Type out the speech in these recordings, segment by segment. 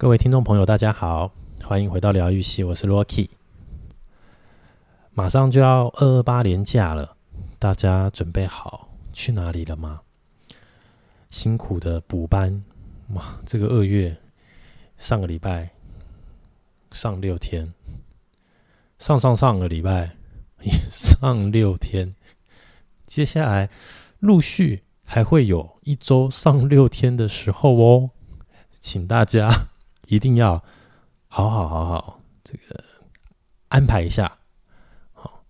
各位听众朋友，大家好，欢迎回到疗愈系，我是 Rocky。马上就要二二八连假了，大家准备好去哪里了吗？辛苦的补班，哇，这个二月上个礼拜上六天，上上上个礼拜也 上六天，接下来陆续还会有一周上六天的时候哦，请大家。一定要好好好好这个安排一下，好，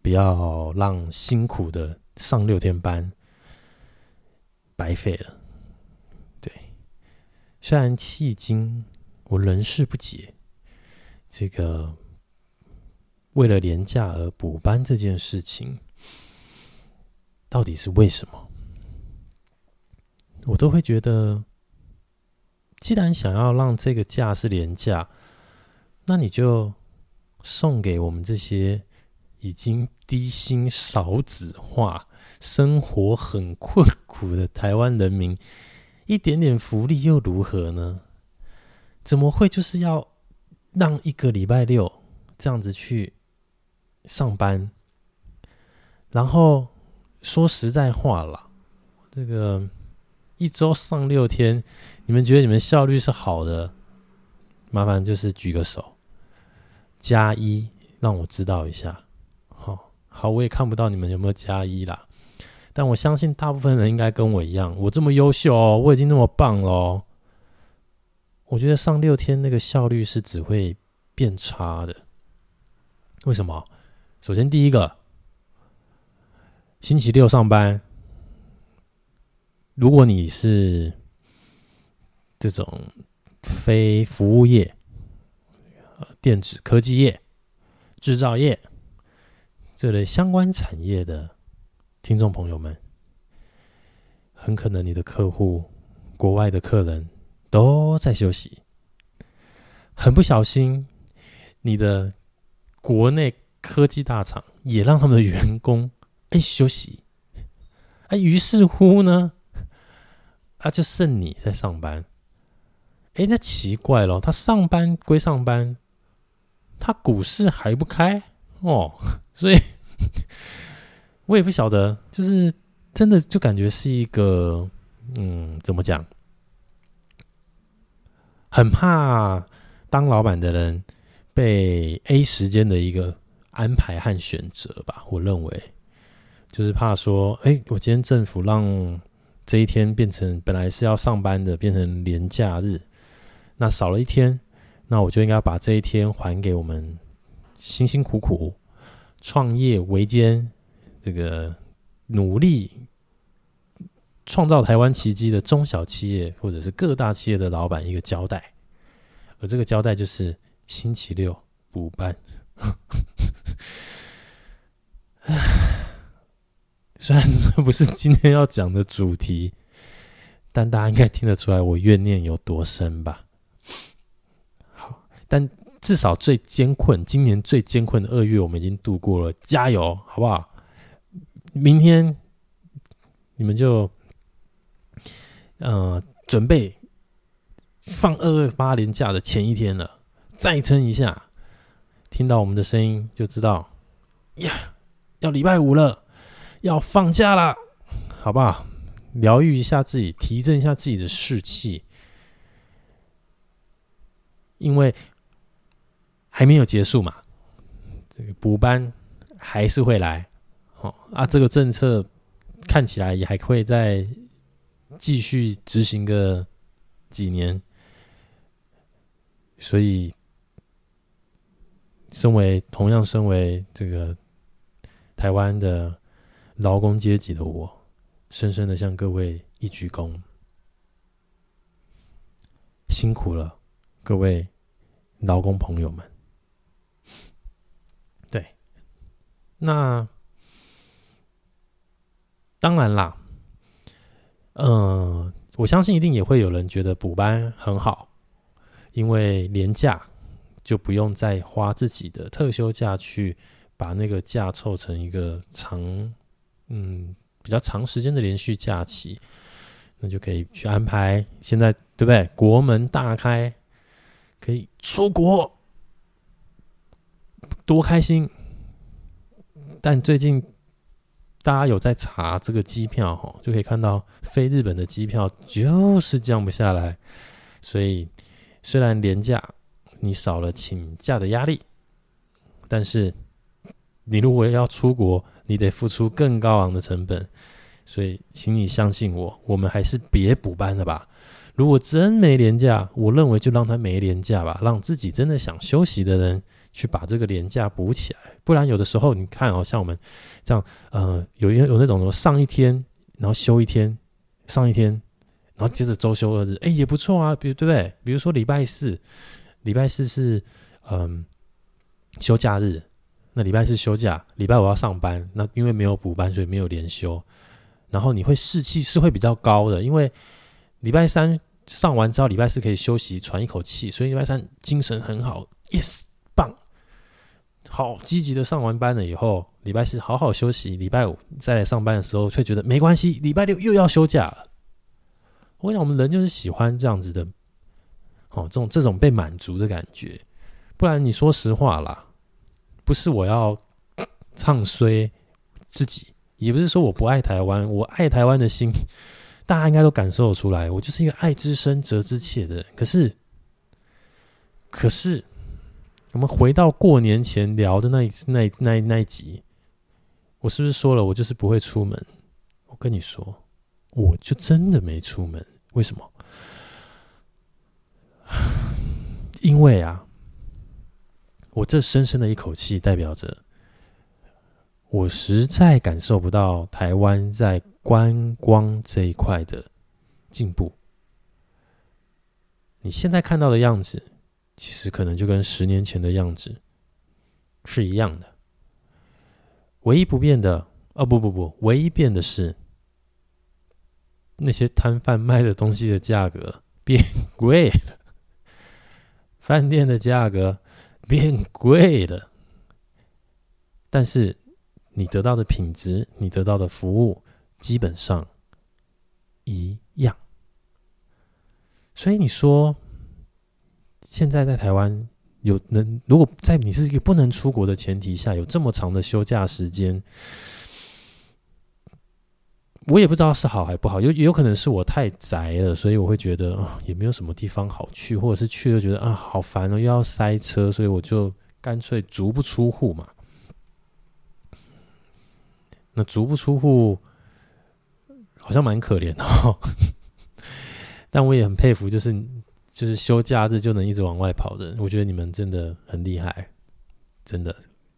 不要让辛苦的上六天班白费了。对，虽然迄今我仍是不解，这个为了连假而补班这件事情，到底是为什么？我都会觉得。既然想要让这个假是廉价，那你就送给我们这些已经低薪少子化、生活很困苦的台湾人民一点点福利又如何呢？怎么会就是要让一个礼拜六这样子去上班？然后说实在话啦，这个。一周上六天，你们觉得你们效率是好的？麻烦就是举个手，加一，让我知道一下。好，好，我也看不到你们有没有加一啦。但我相信大部分人应该跟我一样，我这么优秀哦，我已经那么棒了哦。我觉得上六天那个效率是只会变差的。为什么？首先第一个，星期六上班。如果你是这种非服务业、电子科技业、制造业这类相关产业的听众朋友们，很可能你的客户、国外的客人都在休息，很不小心，你的国内科技大厂也让他们的员工哎休息，哎，于是乎呢？啊、就剩你在上班，哎，那奇怪咯，他上班归上班，他股市还不开哦，所以 我也不晓得，就是真的就感觉是一个，嗯，怎么讲？很怕当老板的人被 A 时间的一个安排和选择吧。我认为，就是怕说，哎，我今天政府让。这一天变成本来是要上班的，变成连假日，那少了一天，那我就应该把这一天还给我们辛辛苦苦创业维艰、这个努力创造台湾奇迹的中小企业或者是各大企业的老板一个交代，而这个交代就是星期六补班。虽然这不是今天要讲的主题，但大家应该听得出来我怨念有多深吧？但至少最艰困，今年最艰困的二月，我们已经度过了，加油，好不好？明天你们就，呃，准备放二二八连假的前一天了，再撑一下，听到我们的声音就知道，呀，要礼拜五了。要放假了，好不好？疗愈一下自己，提振一下自己的士气，因为还没有结束嘛。这个补班还是会来，哦啊，这个政策看起来也还会再继续执行个几年，所以，身为同样身为这个台湾的。劳工阶级的我，深深的向各位一鞠躬，辛苦了，各位劳工朋友们。对，那当然啦，嗯、我相信一定也会有人觉得补班很好，因为连假就不用再花自己的特休假去把那个假凑成一个长。嗯，比较长时间的连续假期，那就可以去安排。现在对不对？国门大开，可以出国，多开心！但最近大家有在查这个机票哈，就可以看到飞日本的机票就是降不下来。所以虽然连假你少了请假的压力，但是你如果要出国，你得付出更高昂的成本。所以，请你相信我，我们还是别补班了吧。如果真没连假，我认为就让他没连假吧，让自己真的想休息的人去把这个连假补起来。不然，有的时候你看哦，像我们这样，呃，有有有那种什么上一天，然后休一天，上一天，然后接着周休二日，哎，也不错啊。比如对不对？比如说礼拜四，礼拜四是嗯、休假日，那礼拜四休假，礼拜五要上班，那因为没有补班，所以没有连休。然后你会士气是会比较高的，因为礼拜三上完之后，礼拜四可以休息喘一口气，所以礼拜三精神很好，yes，好积极的上完班了以后，礼拜四好好休息，礼拜五再来上班的时候却觉得没关系，礼拜六又要休假了。我想我们人就是喜欢这样子的，哦，这种这种被满足的感觉。不然你说实话啦，不是我要唱衰自己。也不是说我不爱台湾，我爱台湾的心，大家应该都感受得出来。我就是一个爱之深责之切的人。可是，可是，我们回到过年前聊的那一那那那一集，我是不是说了我就是不会出门？我跟你说，我就真的没出门。为什么？因为啊，我这深深的一口气代表着。我实在感受不到台湾在观光这一块的进步。你现在看到的样子，其实可能就跟十年前的样子是一样的。唯一不变的，哦不不不，唯一变的是那些摊贩卖的东西的价格变贵了，饭店的价格变贵了，但是。你得到的品质，你得到的服务，基本上一样。所以你说，现在在台湾有能，如果在你是一个不能出国的前提下，有这么长的休假时间，我也不知道是好还不好。有有可能是我太宅了，所以我会觉得啊，也没有什么地方好去，或者是去了觉得啊，好烦哦，又要塞车，所以我就干脆足不出户嘛。那足不出户，好像蛮可怜的哦。但我也很佩服，就是就是休假日就能一直往外跑的。我觉得你们真的很厉害，真的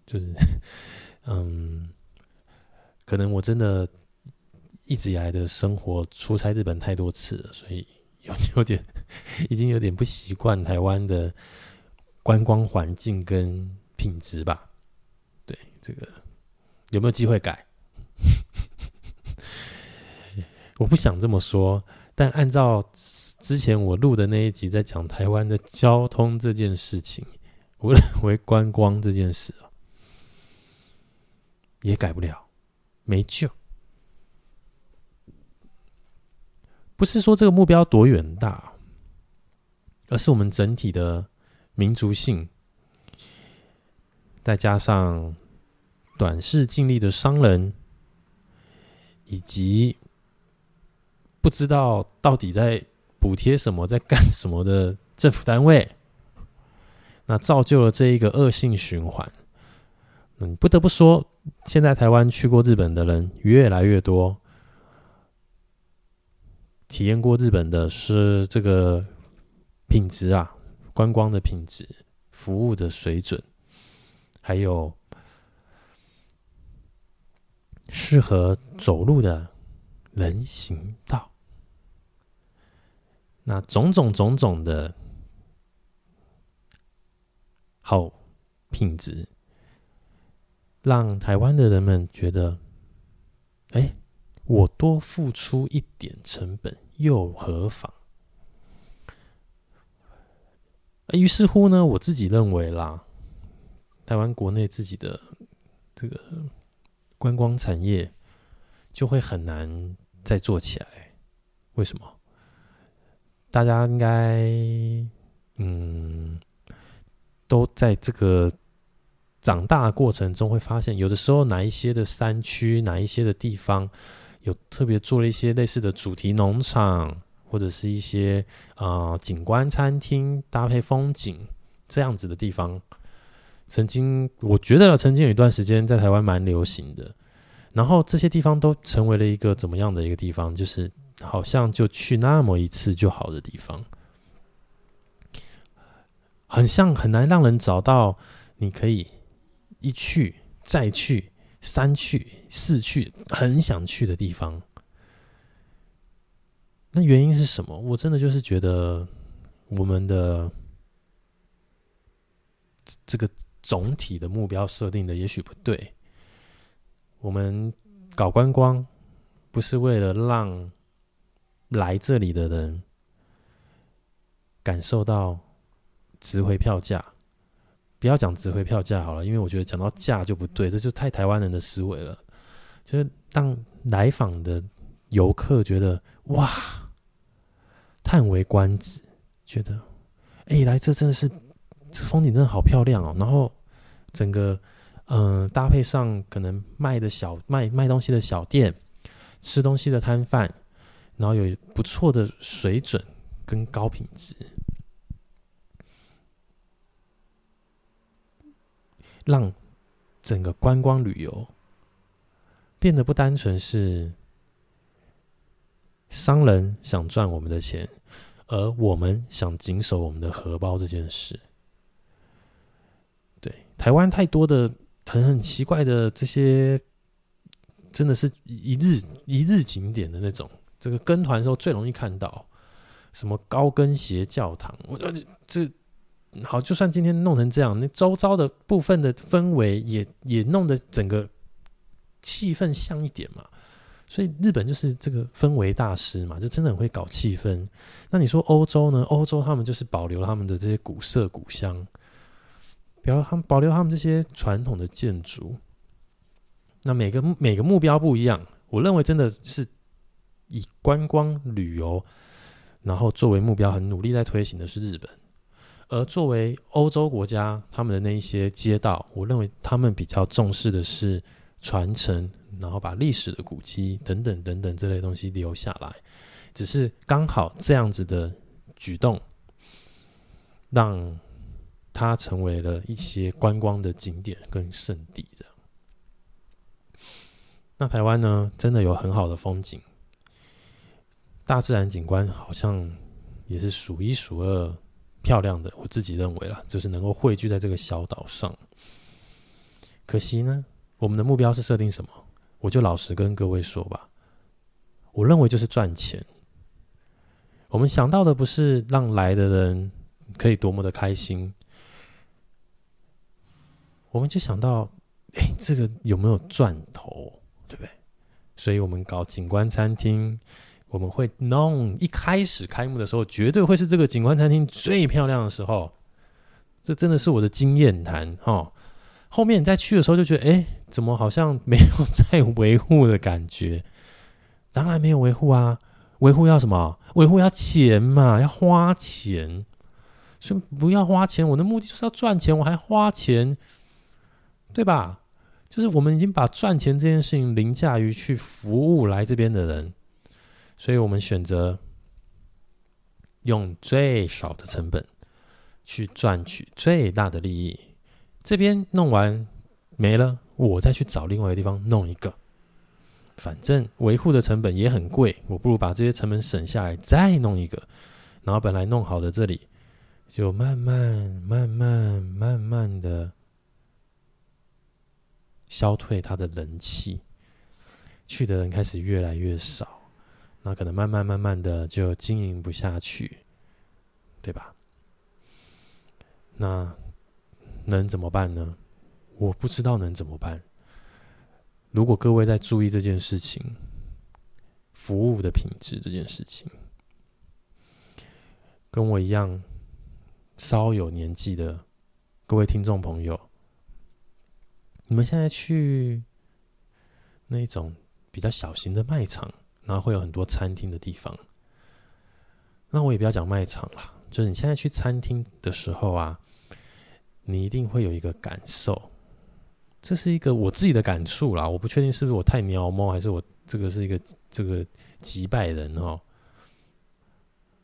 就是 嗯，可能我真的一直以来的生活出差日本太多次了，所以有 有点已经有点不习惯台湾的观光环境跟品质吧。对，这个有没有机会改？我不想这么说，但按照之前我录的那一集在讲台湾的交通这件事情，我 认为观光这件事也改不了，没救。不是说这个目标多远大，而是我们整体的民族性，再加上短视尽力的商人。以及不知道到底在补贴什么、在干什么的政府单位，那造就了这一个恶性循环。嗯，不得不说，现在台湾去过日本的人越来越多，体验过日本的是这个品质啊，观光的品质、服务的水准，还有。适合走路的人行道，那种种种种的好品质，让台湾的人们觉得，哎，我多付出一点成本又何妨？于是乎呢，我自己认为啦，台湾国内自己的这个。观光产业就会很难再做起来，为什么？大家应该嗯，都在这个长大的过程中会发现，有的时候哪一些的山区，哪一些的地方，有特别做了一些类似的主题农场，或者是一些啊、景观餐厅搭配风景这样子的地方。曾经，我觉得曾经有一段时间在台湾蛮流行的，然后这些地方都成为了一个怎么样的一个地方？就是好像就去那么一次就好的地方，很像很难让人找到你可以一去再去、三去四去，很想去的地方。那原因是什么？我真的就是觉得我们的这个。总体的目标设定的也许不对，我们搞观光不是为了让来这里的人感受到值回票价，不要讲值回票价好了，因为我觉得讲到价就不对，这就太台湾人的思维了，就是当来访的游客觉得哇，叹为观止，觉得哎、来这真的是。这风景真的好漂亮哦，然后整个嗯、搭配上可能卖的小卖卖东西的小店，吃东西的摊贩，然后有不错的水准跟高品质，让整个观光旅游变得不单纯是商人想赚我们的钱，而我们想紧守我们的荷包这件事。对台湾太多的很很奇怪的这些，真的是一日一日景点的那种。这个跟团的时候最容易看到什么高跟鞋教堂，我觉得这好，就算今天弄成这样，那周遭的部分的氛围也也弄得整个气氛像一点嘛。所以日本就是这个氛围大师嘛，就真的很会搞气氛。那你说欧洲呢？欧洲他们就是保留他们的这些古色古香。比如他们，保留他们这些传统的建筑。那每个每个目标不一样，我认为真的是以观光旅游，然后作为目标，很努力在推行的是日本。而作为欧洲国家，他们的那一些街道，我认为他们比较重视的是传承，然后把历史的古迹等等等等这类东西留下来。只是刚好这样子的举动，让。它成为了一些观光的景点跟圣地，这样。那台湾呢，真的有很好的风景，大自然景观好像也是数一数二漂亮的。我自己认为啦，就是能够汇聚在这个小岛上。可惜呢，我们的目标是设定什么？我就老实跟各位说吧，我认为就是赚钱。我们想到的不是让来的人可以多么的开心。我们就想到，哎，这个有没有赚头，对不对？所以我们搞景观餐厅，我们会弄一开始开幕的时候，绝对会是这个景观餐厅最漂亮的时候。这真的是我的经验谈哈。后面你再去的时候，就觉得，哎，怎么好像没有在维护的感觉？当然没有维护啊，维护要什么？维护要钱嘛，要花钱。所以不要花钱，我的目的就是要赚钱，我还花钱。对吧？就是我们已经把赚钱这件事情凌驾于去服务来这边的人，所以我们选择用最少的成本去赚取最大的利益。这边弄完没了，我再去找另外一个地方弄一个，反正维护的成本也很贵，我不如把这些成本省下来再弄一个，然后本来弄好的这里就慢慢、慢慢、慢慢的。消退他的人气，去的人开始越来越少，那可能慢慢慢慢的就经营不下去，对吧？那能怎么办呢？我不知道能怎么办。如果各位在注意这件事情，服务的品质这件事情，跟我一样稍有年纪的各位听众朋友。你们现在去那种比较小型的卖场，然后会有很多餐厅的地方，那我也不要讲卖场了，就是你现在去餐厅的时候啊，你一定会有一个感受，这是一个我自己的感触啦，我不确定是不是我太鸟猫，还是我这个是一个这个击败人哦。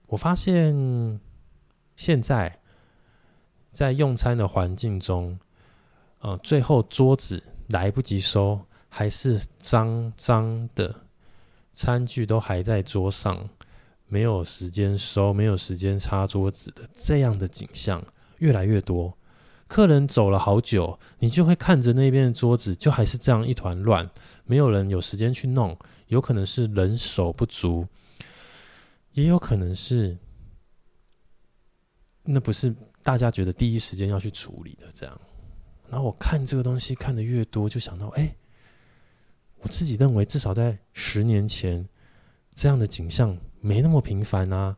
我发现现在在用餐的环境中，呃，最后桌子来不及收，还是脏脏的，餐具都还在桌上，没有时间收，没有时间擦桌子的这样的景象越来越多。客人走了好久，你就会看着那边的桌子，就还是这样一团乱，没有人有时间去弄，有可能是人手不足。也有可能是，那不是大家觉得第一时间要去处理的这样。然后我看这个东西看得越多，就想到，哎，我自己认为至少在十年前，这样的景象没那么频繁啊。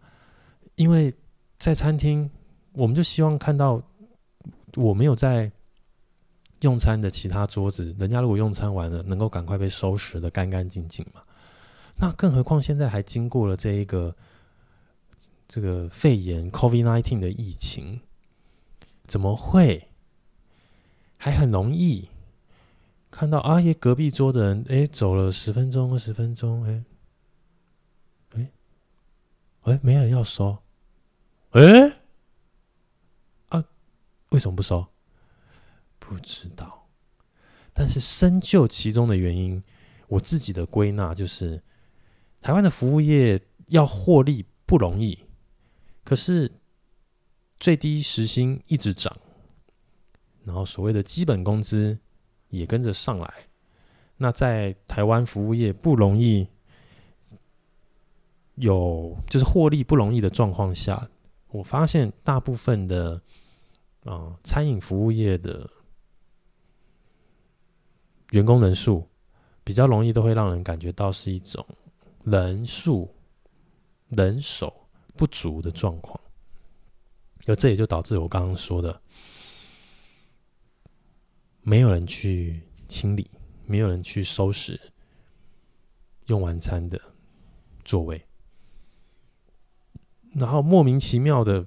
因为在餐厅，我们就希望看到我没有在用餐的其他桌子，人家如果用餐完了，能够赶快被收拾的干干净净嘛。那更何况现在还经过了这一个这个肺炎 COVID-19 的疫情，怎么会还很容易看到啊？耶，隔壁桌的人哎，走了十分钟、二十分钟，哎哎哎，没人要收，哎啊，为什么不收？不知道。但是深究其中的原因，我自己的归纳就是。台湾的服务业要获利不容易，可是最低时薪一直涨，然后所谓的基本工资也跟着上来。那在台湾服务业不容易有就是获利不容易的状况下，我发现大部分的啊、餐饮服务业的员工人数比较容易都会让人感觉到是一种。人数、人手不足的状况，而这也就导致我刚刚说的，没有人去清理，没有人去收拾用完餐的座位，然后莫名其妙的、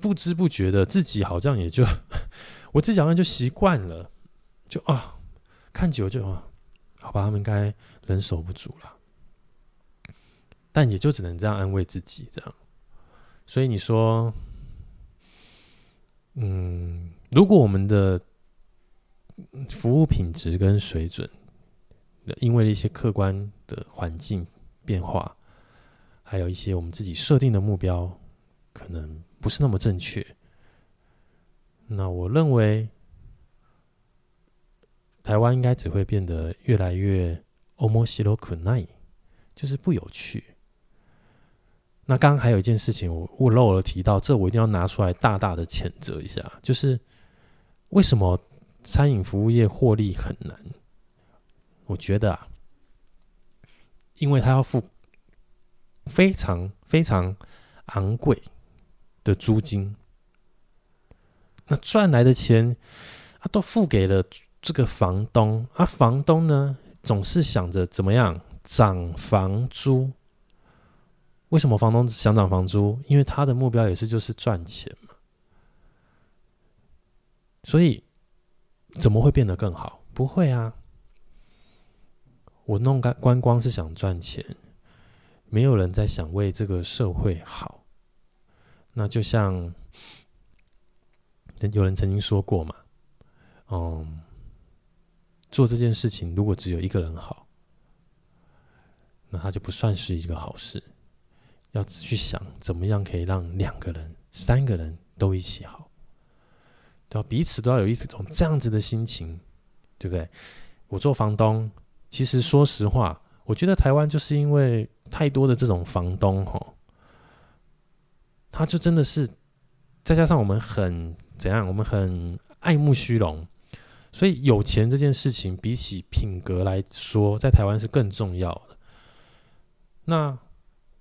不知不觉的，自己好像也就 我自己好像就习惯了，就啊，看久就啊，好吧，他们应该人手不足了。但也就只能这样安慰自己，这样。所以你说，嗯，如果我们的服务品质跟水准，因为一些客观的环境变化，还有一些我们自己设定的目标，可能不是那么正确，那我认为，台湾应该只会变得越来越面白くない，就是不有趣。那刚刚还有一件事情，我我漏了提到，这我一定要拿出来大大的谴责一下，就是为什么 餐饮服务业获利很难？我觉得啊，因为他要付非常非常昂贵的租金，那赚来的钱啊都付给了这个房东，啊房东呢总是想着怎么样涨房租。为什么房东想涨房租？因为他的目标也是就是赚钱嘛。所以怎么会变得更好？不会啊！我弄个观光是想赚钱，没有人在想为这个社会好。那就像有人曾经说过嘛，嗯，做这件事情如果只有一个人好，那他就不算是一个好事。要去想怎么样可以让两个人、三个人都一起好，对吧？彼此都要有一种这样子的心情，对不对？我做房东，其实说实话，我觉得台湾就是因为太多的这种房东，哈，他就真的是，再加上我们很怎样，我们很爱慕虚荣，所以有钱这件事情比起品格来说，在台湾是更重要的。那。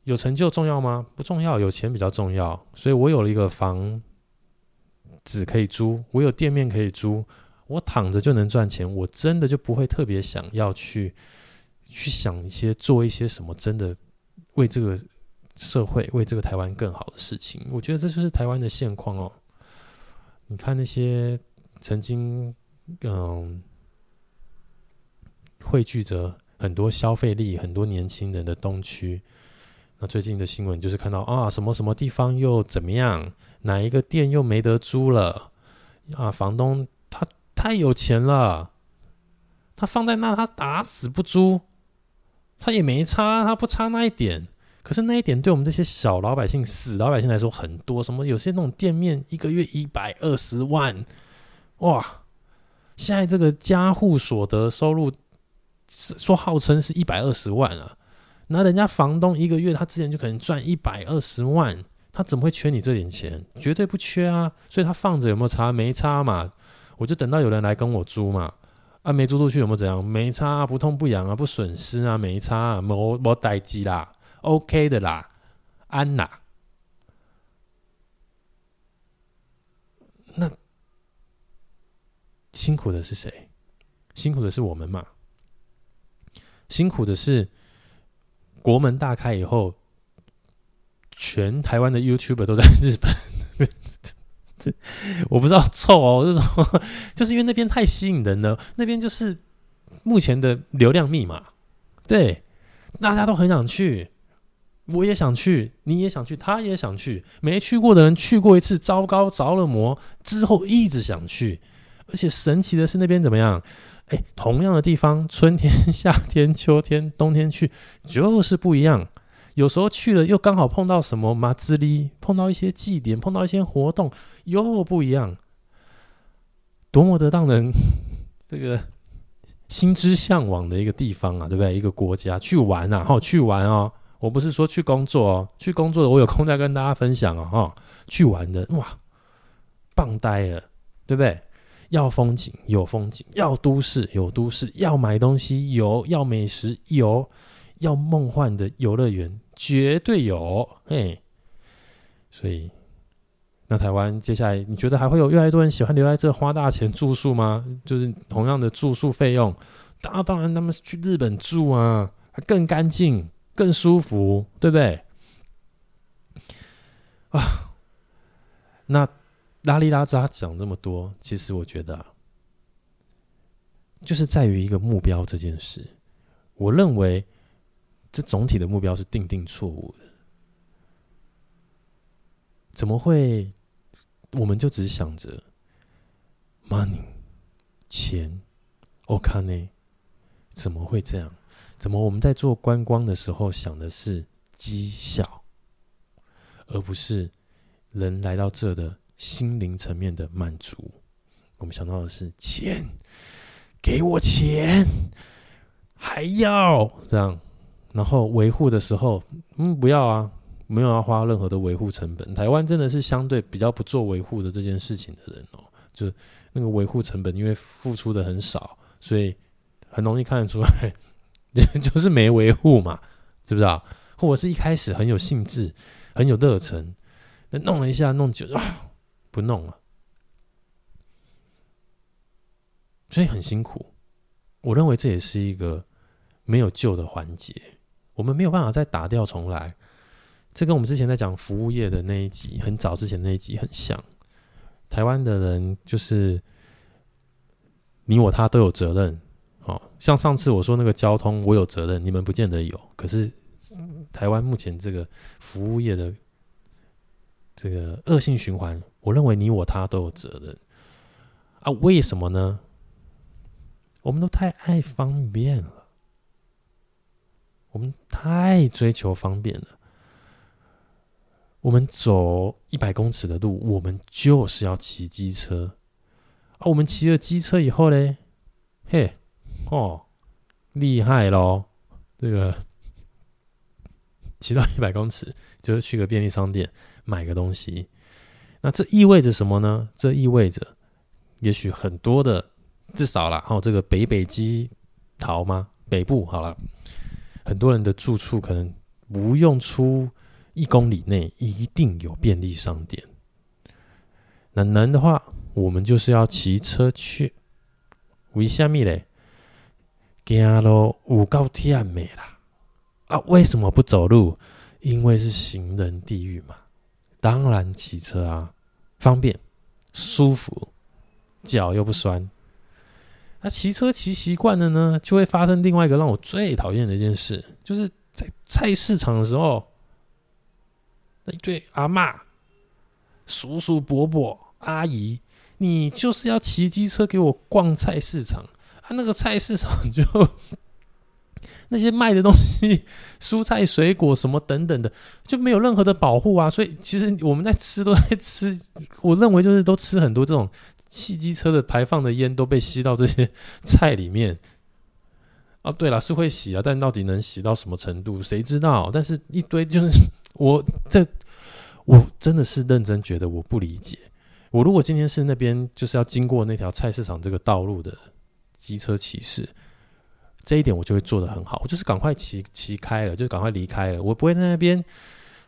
有成就重要吗？不重要，有钱比较重要。所以我有了一个房只可以租，我有店面可以租，我躺着就能赚钱，我真的就不会特别想要去去想一些做一些什么，真的为这个社会、为这个台湾更好的事情。我觉得这就是台湾的现况哦。你看那些曾经嗯汇聚着很多消费力、很多年轻人的东区，那最近的新闻就是看到啊，什么什么地方又怎么样，哪一个店又没得租了啊？房东他太有钱了，他放在那他打死不租，他也没差，他不差那一点。可是那一点对我们这些小老百姓、死老百姓来说很多。什么有些那种店面一个月一百二十万，哇！现在这个家户所得收入说号称是一百二十万啊，那人家房东一个月他之前就可能赚一百二十万，他怎么会缺你这点钱？绝对不缺啊！所以他放着有没有差？没差嘛，我就等到有人来跟我租嘛。啊，没租出去有没有怎样？没差啊，不痛不痒啊，不损失啊，没差啊，没没代志啦。OK 的啦，安娜。那辛苦的是谁？辛苦的是我们嘛？辛苦的是国门大开以后，全台湾的 YouTuber 都在日本。我不知道臭哦，这种就是因为那边太吸引人了，那边就是目前的流量密码。对，大家都很想去。我也想去，你也想去，他也想去。没去过的人去过一次，糟糕，着了魔之后一直想去。而且神奇的是，那边怎么样？哎，同样的地方，春天、夏天、秋天、冬天去就是不一样。有时候去了又刚好碰到什么马兹里，碰到一些祭典，碰到一些活动，又不一样。多么的让人这个心之向往的一个地方啊，对不对？一个国家去玩啊，好去玩哦。我不是说去工作哦，去工作的我有空再跟大家分享哦。哈，去玩的哇，棒呆了，对不对？要风景有风景，要都市有都市，要买东西有，要美食有，要梦幻的游乐园绝对有。嘿，所以那台湾接下来你觉得还会有越来越多人喜欢留在这花大钱住宿吗？就是同样的住宿费用，当当然他们去日本住啊，更干净。更舒服，对不对？啊，那拉里拉扎讲这么多，其实我觉得，就是在于一个目标这件事。我认为这总体的目标是定定错误的。怎么会？我们就只想着 money 钱，o k 呢？怎么会这样？怎么我们在做观光的时候想的是绩效，而不是人来到这的心灵层面的满足？我们想到的是钱，给我钱，还要这样，然后维护的时候，嗯，不要啊，没有要花任何的维护成本。台湾真的是相对比较不做维护的这件事情的人哦，就那个维护成本，因为付出的很少，所以很容易看得出来。就是没维护嘛，知不知道？或者是一开始很有兴致、很有热忱，那弄了一下，弄久了，不弄了，所以很辛苦。我认为这也是一个没有救的环节，我们没有办法再打掉重来。这跟我们之前在讲服务业的那一集，很早之前那一集很像。台湾的人就是你我他都有责任。哦，像上次我说那个交通，我有责任，你们不见得有。可是台湾目前这个服务业的这个恶性循环，我认为你我他都有责任啊。为什么呢？我们都太爱方便了，我们太追求方便了。我们走一百公尺的路，我们就是要骑机车啊。我们骑了机车以后嘞，嘿。哦，厉害喽！这个骑到一百公尺，就是去个便利商店买个东西。那这意味着什么呢？这意味着，也许很多的，至少啦，哦，这个北北基桃吗？北部好了，很多人的住处可能不用出一公里内，一定有便利商店。那能的话，我们就是要骑车去。为什么嘞？走路有够忝的啦！啊，为什么不走路？因为是行人地狱嘛，当然骑车啊，方便、舒服，脚又不酸。那骑车骑习惯了呢，就会发生另外一个让我最讨厌的一件事，就是在菜市场的时候，那一对阿嬷、叔叔、伯伯、阿姨，你就是要骑机车给我逛菜市场啊？那个菜市场就。那些卖的东西，蔬菜、水果什么等等的，就没有任何的保护啊！所以其实我们在吃都在吃，我认为就是都吃很多这种汽机车的排放的烟都被吸到这些菜里面。哦，对了，是会洗啊，但到底能洗到什么程度，谁知道？但是一堆就是我这，我真的是认真觉得我不理解。我如果今天是那边就是要经过那条菜市场这个道路的机车骑士。这一点我就会做得很好，我就是赶快骑骑开了，就赶快离开了，我不会在那边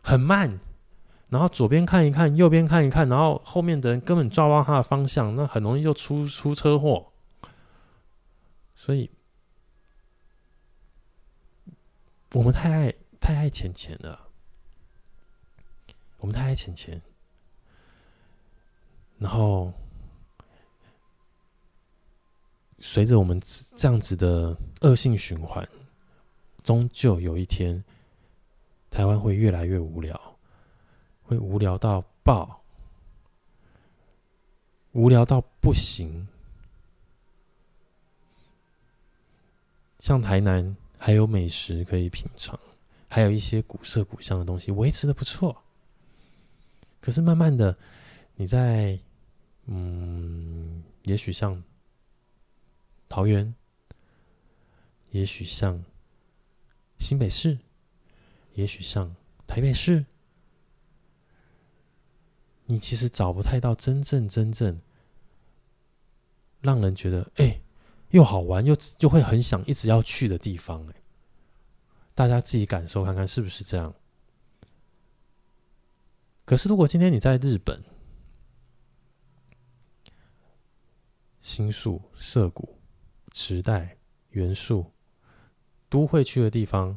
很慢，然后左边看一看，右边看一看，然后后面的人根本抓不到他的方向，那很容易就出出车祸。所以，我们太爱太爱钱钱了，我们太爱钱钱，然后。随着我们这样子的恶性循环，终究有一天，台湾会越来越无聊，会无聊到爆，无聊到不行。像台南还有美食可以品尝，还有一些古色古香的东西维持的不错。可是慢慢的，你在嗯，也许像。桃园，也许像新北市，也许像台北市，你其实找不太到真正真正让人觉得哎、又好玩又就会很想一直要去的地方。哎，大家自己感受看看是不是这样？可是如果今天你在日本，新宿涩谷。时代元素都会去的地方，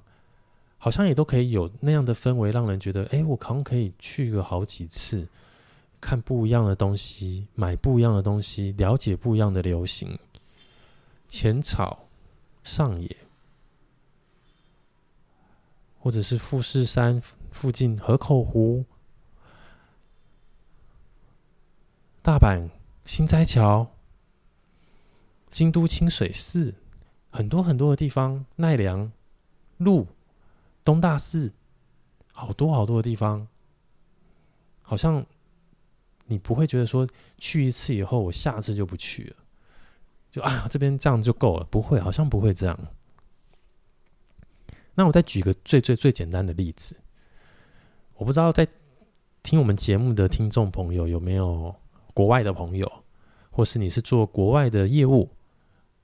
好像也都可以有那样的氛围，让人觉得，哎，我好像可以去个好几次，看不一样的东西，买不一样的东西，了解不一样的流行。浅草、上野，或者是富士山附近河口湖、大阪心斋桥。京都清水寺，很多很多的地方，奈良、鹿、东大寺，好多好多的地方，好像你不会觉得说去一次以后，我下次就不去了，就啊这边这样就够了，不会，好像不会这样。那我再举个最最最简单的例子，我不知道在听我们节目的听众朋友有没有国外的朋友，或是你是做国外的业务。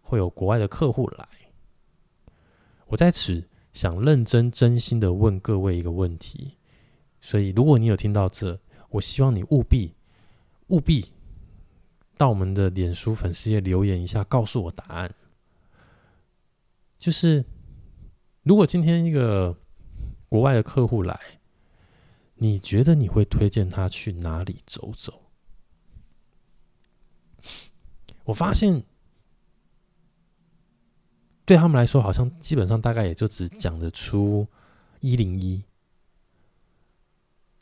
会有国外的客户来，我在此想认真真心的问各位一个问题，所以如果你有听到这，我希望你务必务必到我们的脸书粉丝页留言一下，告诉我答案。就是如果今天一个国外的客户来，你觉得你会推荐他去哪里走走？我发现。对他们来说，好像基本上大概也就只讲得出一零一，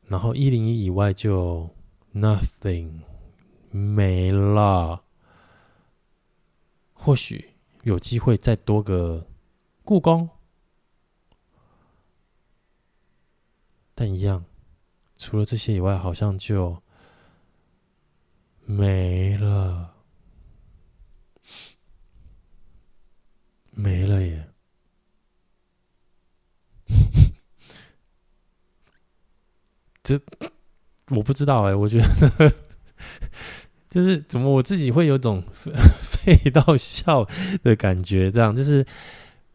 然后一零一以外就 nothing 没了。或许有机会再多个故宫，但一样，除了这些以外，好像就没了。没了耶！这我不知道哎，我觉得 就是怎么我自己会有种 废到笑的感觉，这样就是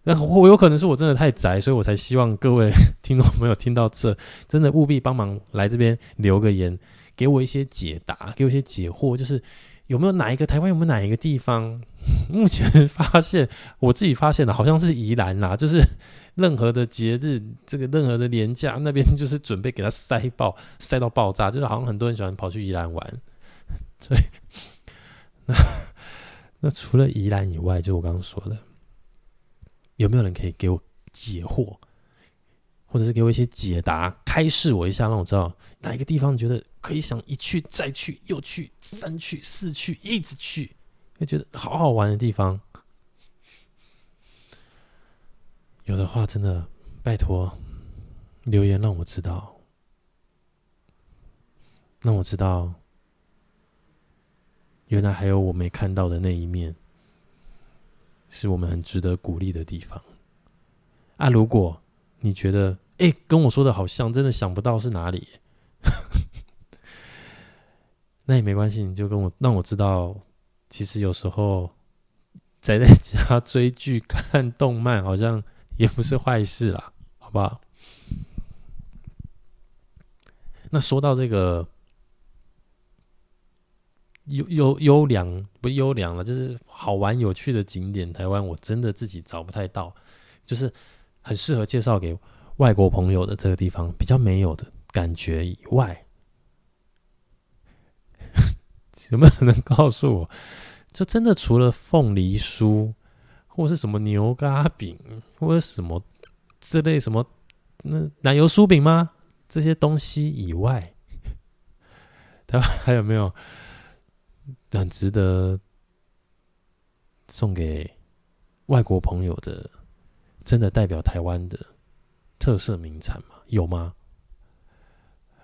那我有可能是我真的太宅，所以我才希望各位听众朋友听到这，真的务必帮忙来这边留个言，给我一些解答，给我一些解惑，就是有没有哪一个台湾有没有哪一个地方？目前发现，我自己发现的，好像是宜兰啦，就是任何的节日，这个任何的年假，那边就是准备给它塞爆，塞到爆炸，就是好像很多人喜欢跑去宜兰玩。对，那那除了宜兰以外，就我刚刚说的，有没有人可以给我解惑，或者是给我一些解答，开示我一下，让我知道哪一个地方觉得可以想一去再去，又去三去四去，一直去。会觉得好好玩的地方，有的话真的拜托留言让我知道，让我知道原来还有我没看到的那一面，是我们很值得鼓励的地方。啊，如果你觉得哎跟我说的好像，真的想不到是哪里，那也没关系，你就跟我让我知道。其实有时候宅在家追剧、看动漫，好像也不是坏事啦，好不好？那说到这个优优优良不优良了，就是好玩有趣的景点，台湾我真的自己找不太到，就是很适合介绍给外国朋友的这个地方，比较没有的感觉以外。有没有人能告诉我，这真的除了凤梨酥，或是什么牛轧饼，或者什么这类什么那奶油酥饼吗？这些东西以外，台湾还有没有很值得送给外国朋友的，真的代表台湾的特色名产吗？有吗？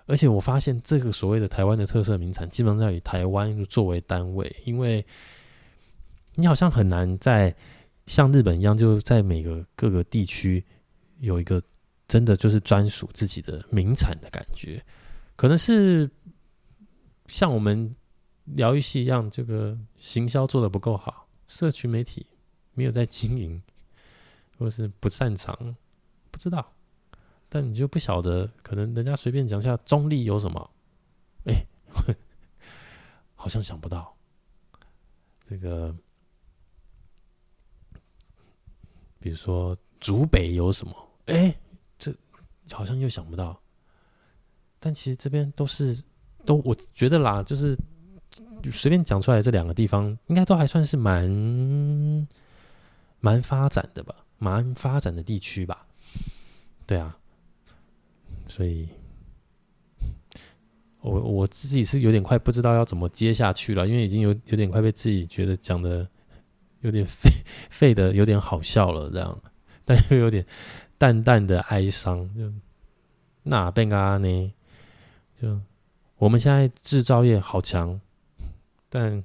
而且我发现，这个所谓的台湾的特色名产，基本上要以台湾作为单位，因为你好像很难在像日本一样，就在每个各个地区有一个真的就是专属自己的名产的感觉。可能是像我们疗愈系一样，这个行销做的不够好，社群媒体没有在经营，或是不擅长，不知道。但你就不晓得，可能人家随便讲下中立有什么，哎、欸，好像想不到这个，比如说竹北有什么，哎、这好像又想不到。但其实这边都是都，我觉得啦，就是随便讲出来这两个地方，应该都还算是蛮蛮发展的吧，蛮发展的地区吧，对啊。所以，我我自己是有点快不知道要怎么接下去了，因为已经有有点快被自己觉得讲的有点废 废的有点好笑了，这样，但又有点淡淡的哀伤。就那变嘎呢？就我们现在制造业好强，但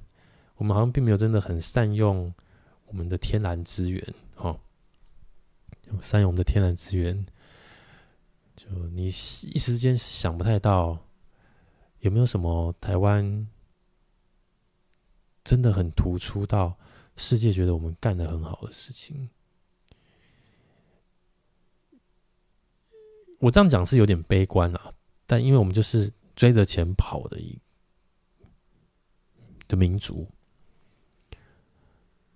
我们好像并没有真的很善用我们的天然资源，哈，善用我们的天然资源。就你一时间想不太到，有没有什么台湾真的很突出到世界觉得我们干的很好的事情？我这样讲是有点悲观啊，但因为我们就是追着钱跑的一的民族，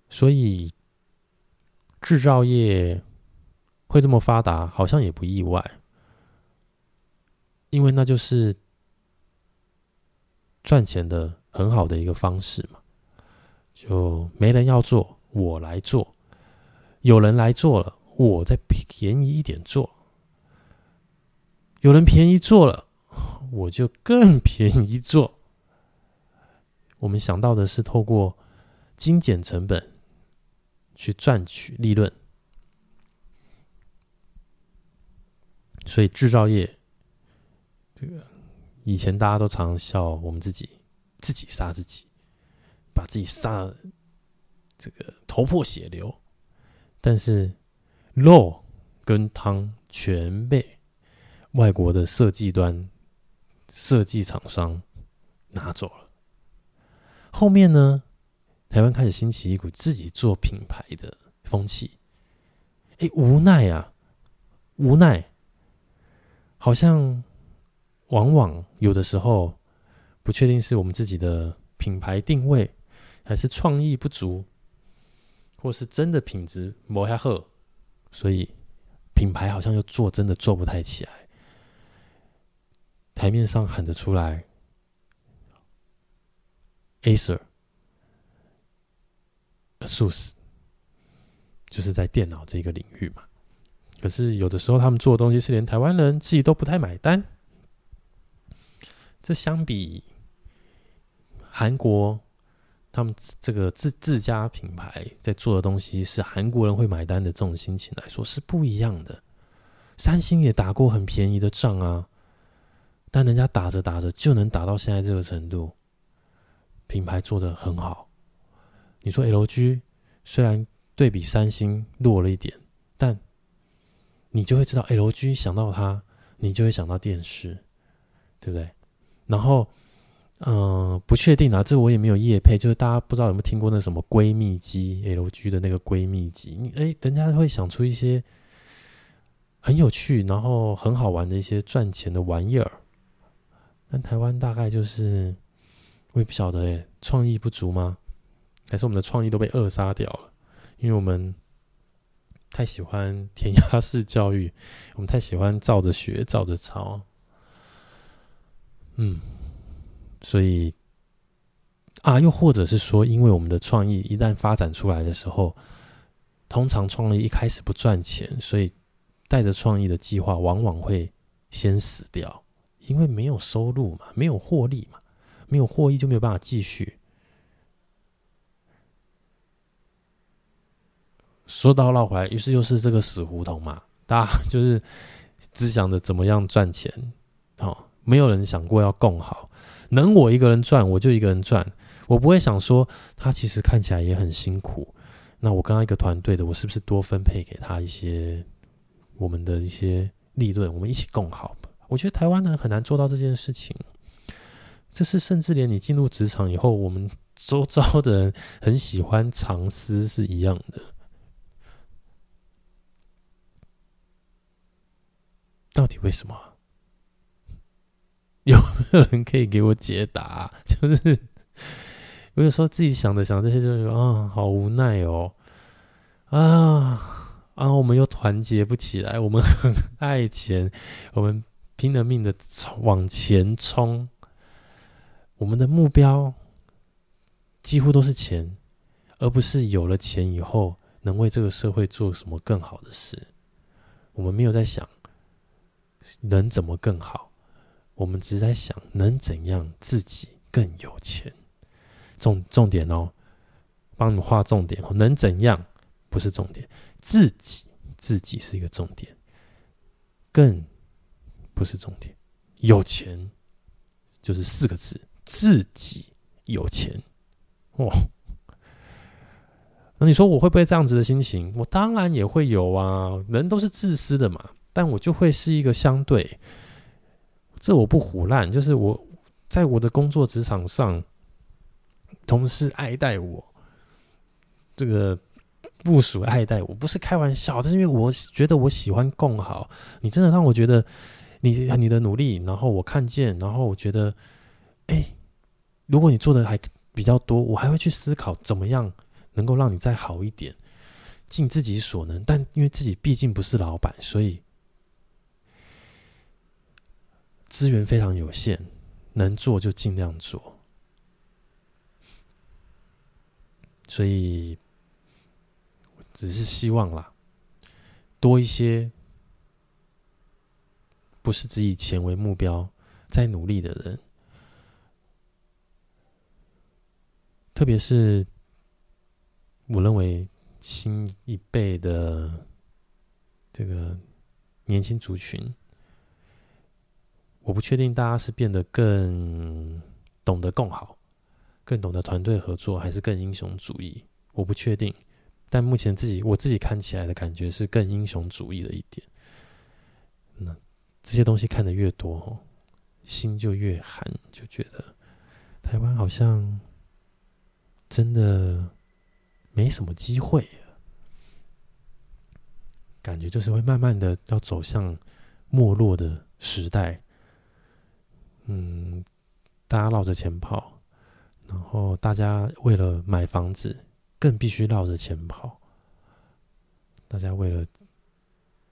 所以制造业会这么发达，好像也不意外。因为那就是赚钱的很好的一个方式嘛，就没人要做，我来做；有人来做了，我再便宜一点做；有人便宜做了，我就更便宜做。我们想到的是透过精简成本去赚取利润，所以制造业。这个以前大家都常笑我们自己，自己杀自己，把自己杀这个头破血流，但是肉跟汤全被外国的设计端设计厂商拿走了。后面呢，台湾开始兴起一股自己做品牌的风气，哎，无奈啊，无奈，好像。往往有的时候不确定是我们自己的品牌定位，还是创意不足，或是真的品质没那么好，所以品牌好像又做真的做不太起来。台面上喊得出来，Acer、ASUS，就是在电脑这个领域嘛。可是有的时候他们做的东西是连台湾人自己都不太买单。这相比韩国，他们这个自自家品牌在做的东西是韩国人会买单的这种心情来说是不一样的。三星也打过很便宜的仗啊。但人家打着打着就能打到现在这个程度，品牌做得很好。你说 LG 虽然对比三星弱了一点，但你就会知道 LG 想到它，你就会想到电视，对不对？然后，嗯、不确定啊，这我也没有业配，就是大家不知道有没有听过那什么闺蜜机，LG 的那个闺蜜机，你哎，人家会想出一些很有趣，然后很好玩的一些赚钱的玩意儿。但台湾大概就是，我也不晓得哎，创意不足吗？还是我们的创意都被扼杀掉了？因为我们太喜欢填鸭式教育，我们太喜欢照着学、照着抄。嗯，所以啊，又或者是说，因为我们的创意一旦发展出来的时候，通常创意一开始不赚钱，所以带着创意的计划往往会先死掉。因为没有收入嘛，没有获利嘛，没有获益就没有办法继续。说到绕回来，于是又是这个死胡同嘛，大家就是只想着怎么样赚钱，哦，没有人想过要共好，能我一个人赚我就一个人赚，我不会想说他其实看起来也很辛苦，那我跟他一个团队的，我是不是多分配给他一些我们的一些利润，我们一起共好。我觉得台湾人很难做到这件事情，这是甚至连你进入职场以后，我们周遭的人很喜欢藏私是一样的。到底为什么？有没有人可以给我解答？就是我有时候自己想着想这些，就是啊，好无奈哦，啊啊，我们又团结不起来，我们很爱钱，我们。拼了命的往前冲，我们的目标几乎都是钱，而不是有了钱以后能为这个社会做什么更好的事。我们没有在想能怎么更好，我们只是在想能怎样自己更有钱。重重点哦，帮你画重点哦，能怎样不是重点，自己自己是一个重点，更。不是重点，有钱就是四个字，自己有钱哦。那你说我会不会这样子的心情？我当然也会有啊，人都是自私的嘛。但我就会是一个相对，这我不胡烂，就是我在我的工作职场上，同事爱戴我，这个。部署爱戴我，不是开玩笑，但是因为我觉得我喜欢共好，你真的让我觉得。你你的努力，然后我看见，然后我觉得，哎，如果你做的还比较多，我还会去思考怎么样能够让你再好一点，尽自己所能。但因为自己毕竟不是老板，所以资源非常有限，能做就尽量做。所以，只是希望啦，多一些。不是只以钱为目标在努力的人，特别是我认为新一辈的这个年轻族群，我不确定大家是变得更懂得共好，更懂得团队合作，还是更英雄主义，我不确定。但目前自己我自己看起来的感觉是更英雄主义的一点。那。这些东西看得越多，心就越寒，就觉得台湾好像真的没什么机会，感觉就是会慢慢的要走向没落的时代。嗯，大家绕着钱跑，然后大家为了买房子更必须绕着钱跑。大家为了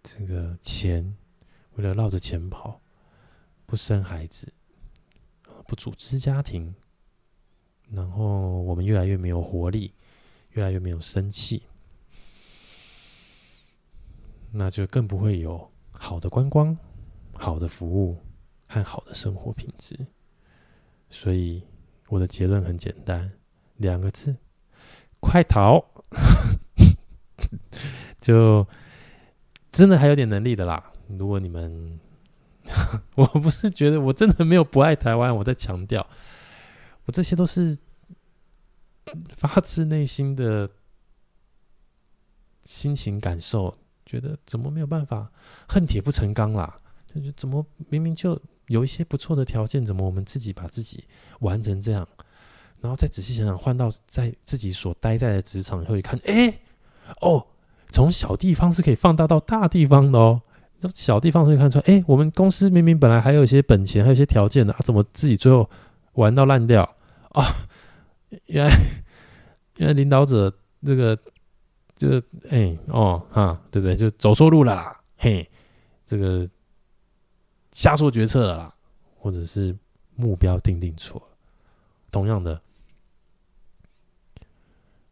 这个钱，为了绕着钱跑，不生孩子，不组织家庭，然后我们越来越没有活力，越来越没有生气，那就更不会有好的观光、好的服务和好的生活品质。所以我的结论很简单，两个字：快逃！就真的还有点能力的啦。如果你们，我不是觉得我真的没有不爱台湾，我在强调，我这些都是发自内心的心情感受，觉得怎么没有办法恨铁不成钢啦？就是怎么明明就有一些不错的条件，怎么我们自己把自己玩成这样？然后再仔细想想，换到在自己所待在的职场以后一看，哎，哦。从小地方是可以放大到大地方的哦。从小地方可以看出来，哎，我们公司明明本来还有一些本钱，还有一些条件的，啊，怎么自己最后玩到烂掉哦？原来，原来领导者这个，就是哎哦哈，对不对？就走错路了啦，嘿，这个下错决策了啦，或者是目标定定错了。同样的。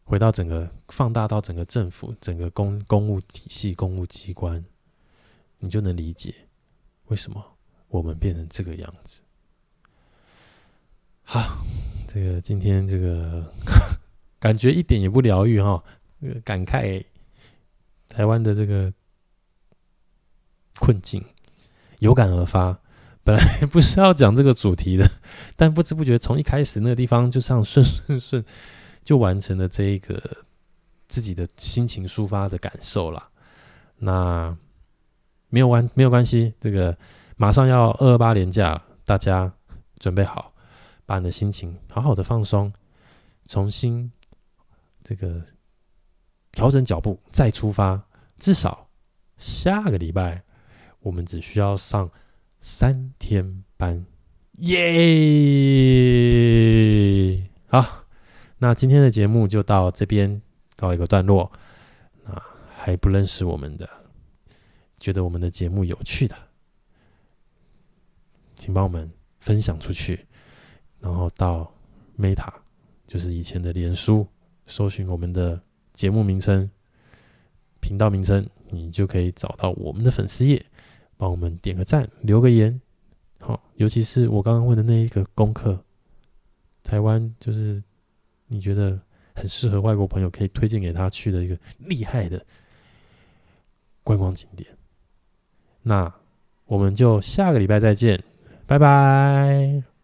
回到整个放大到整个政府、整个公公务体系、公务机关，你就能理解为什么我们变成这个样子。好，这个今天这个 感觉一点也不疗愈哈，感慨台湾的这个困境，有感而发。本来不是要讲这个主题的，但不知不觉从一开始那个地方就这样顺顺顺。就完成了这一个自己的心情抒发的感受了。那没有关没有关系，这个马上要二二八连假了，大家准备好，把你的心情好好的放松，重新这个调整脚步，再出发。至少下个礼拜我们只需要上三天班，耶！好。那今天的节目就到这边告一个段落。啊，还不认识我们的，觉得我们的节目有趣的，请帮我们分享出去，然后到 Meta，就是以前的脸书，搜寻我们的节目名称、频道名称，你就可以找到我们的粉丝页，帮我们点个赞、留个言。好，尤其是我刚刚问的那一个功课，台湾就是。你觉得很适合外国朋友可以推荐给他去的一个厉害的观光景点，那我们就下个礼拜再见，拜拜。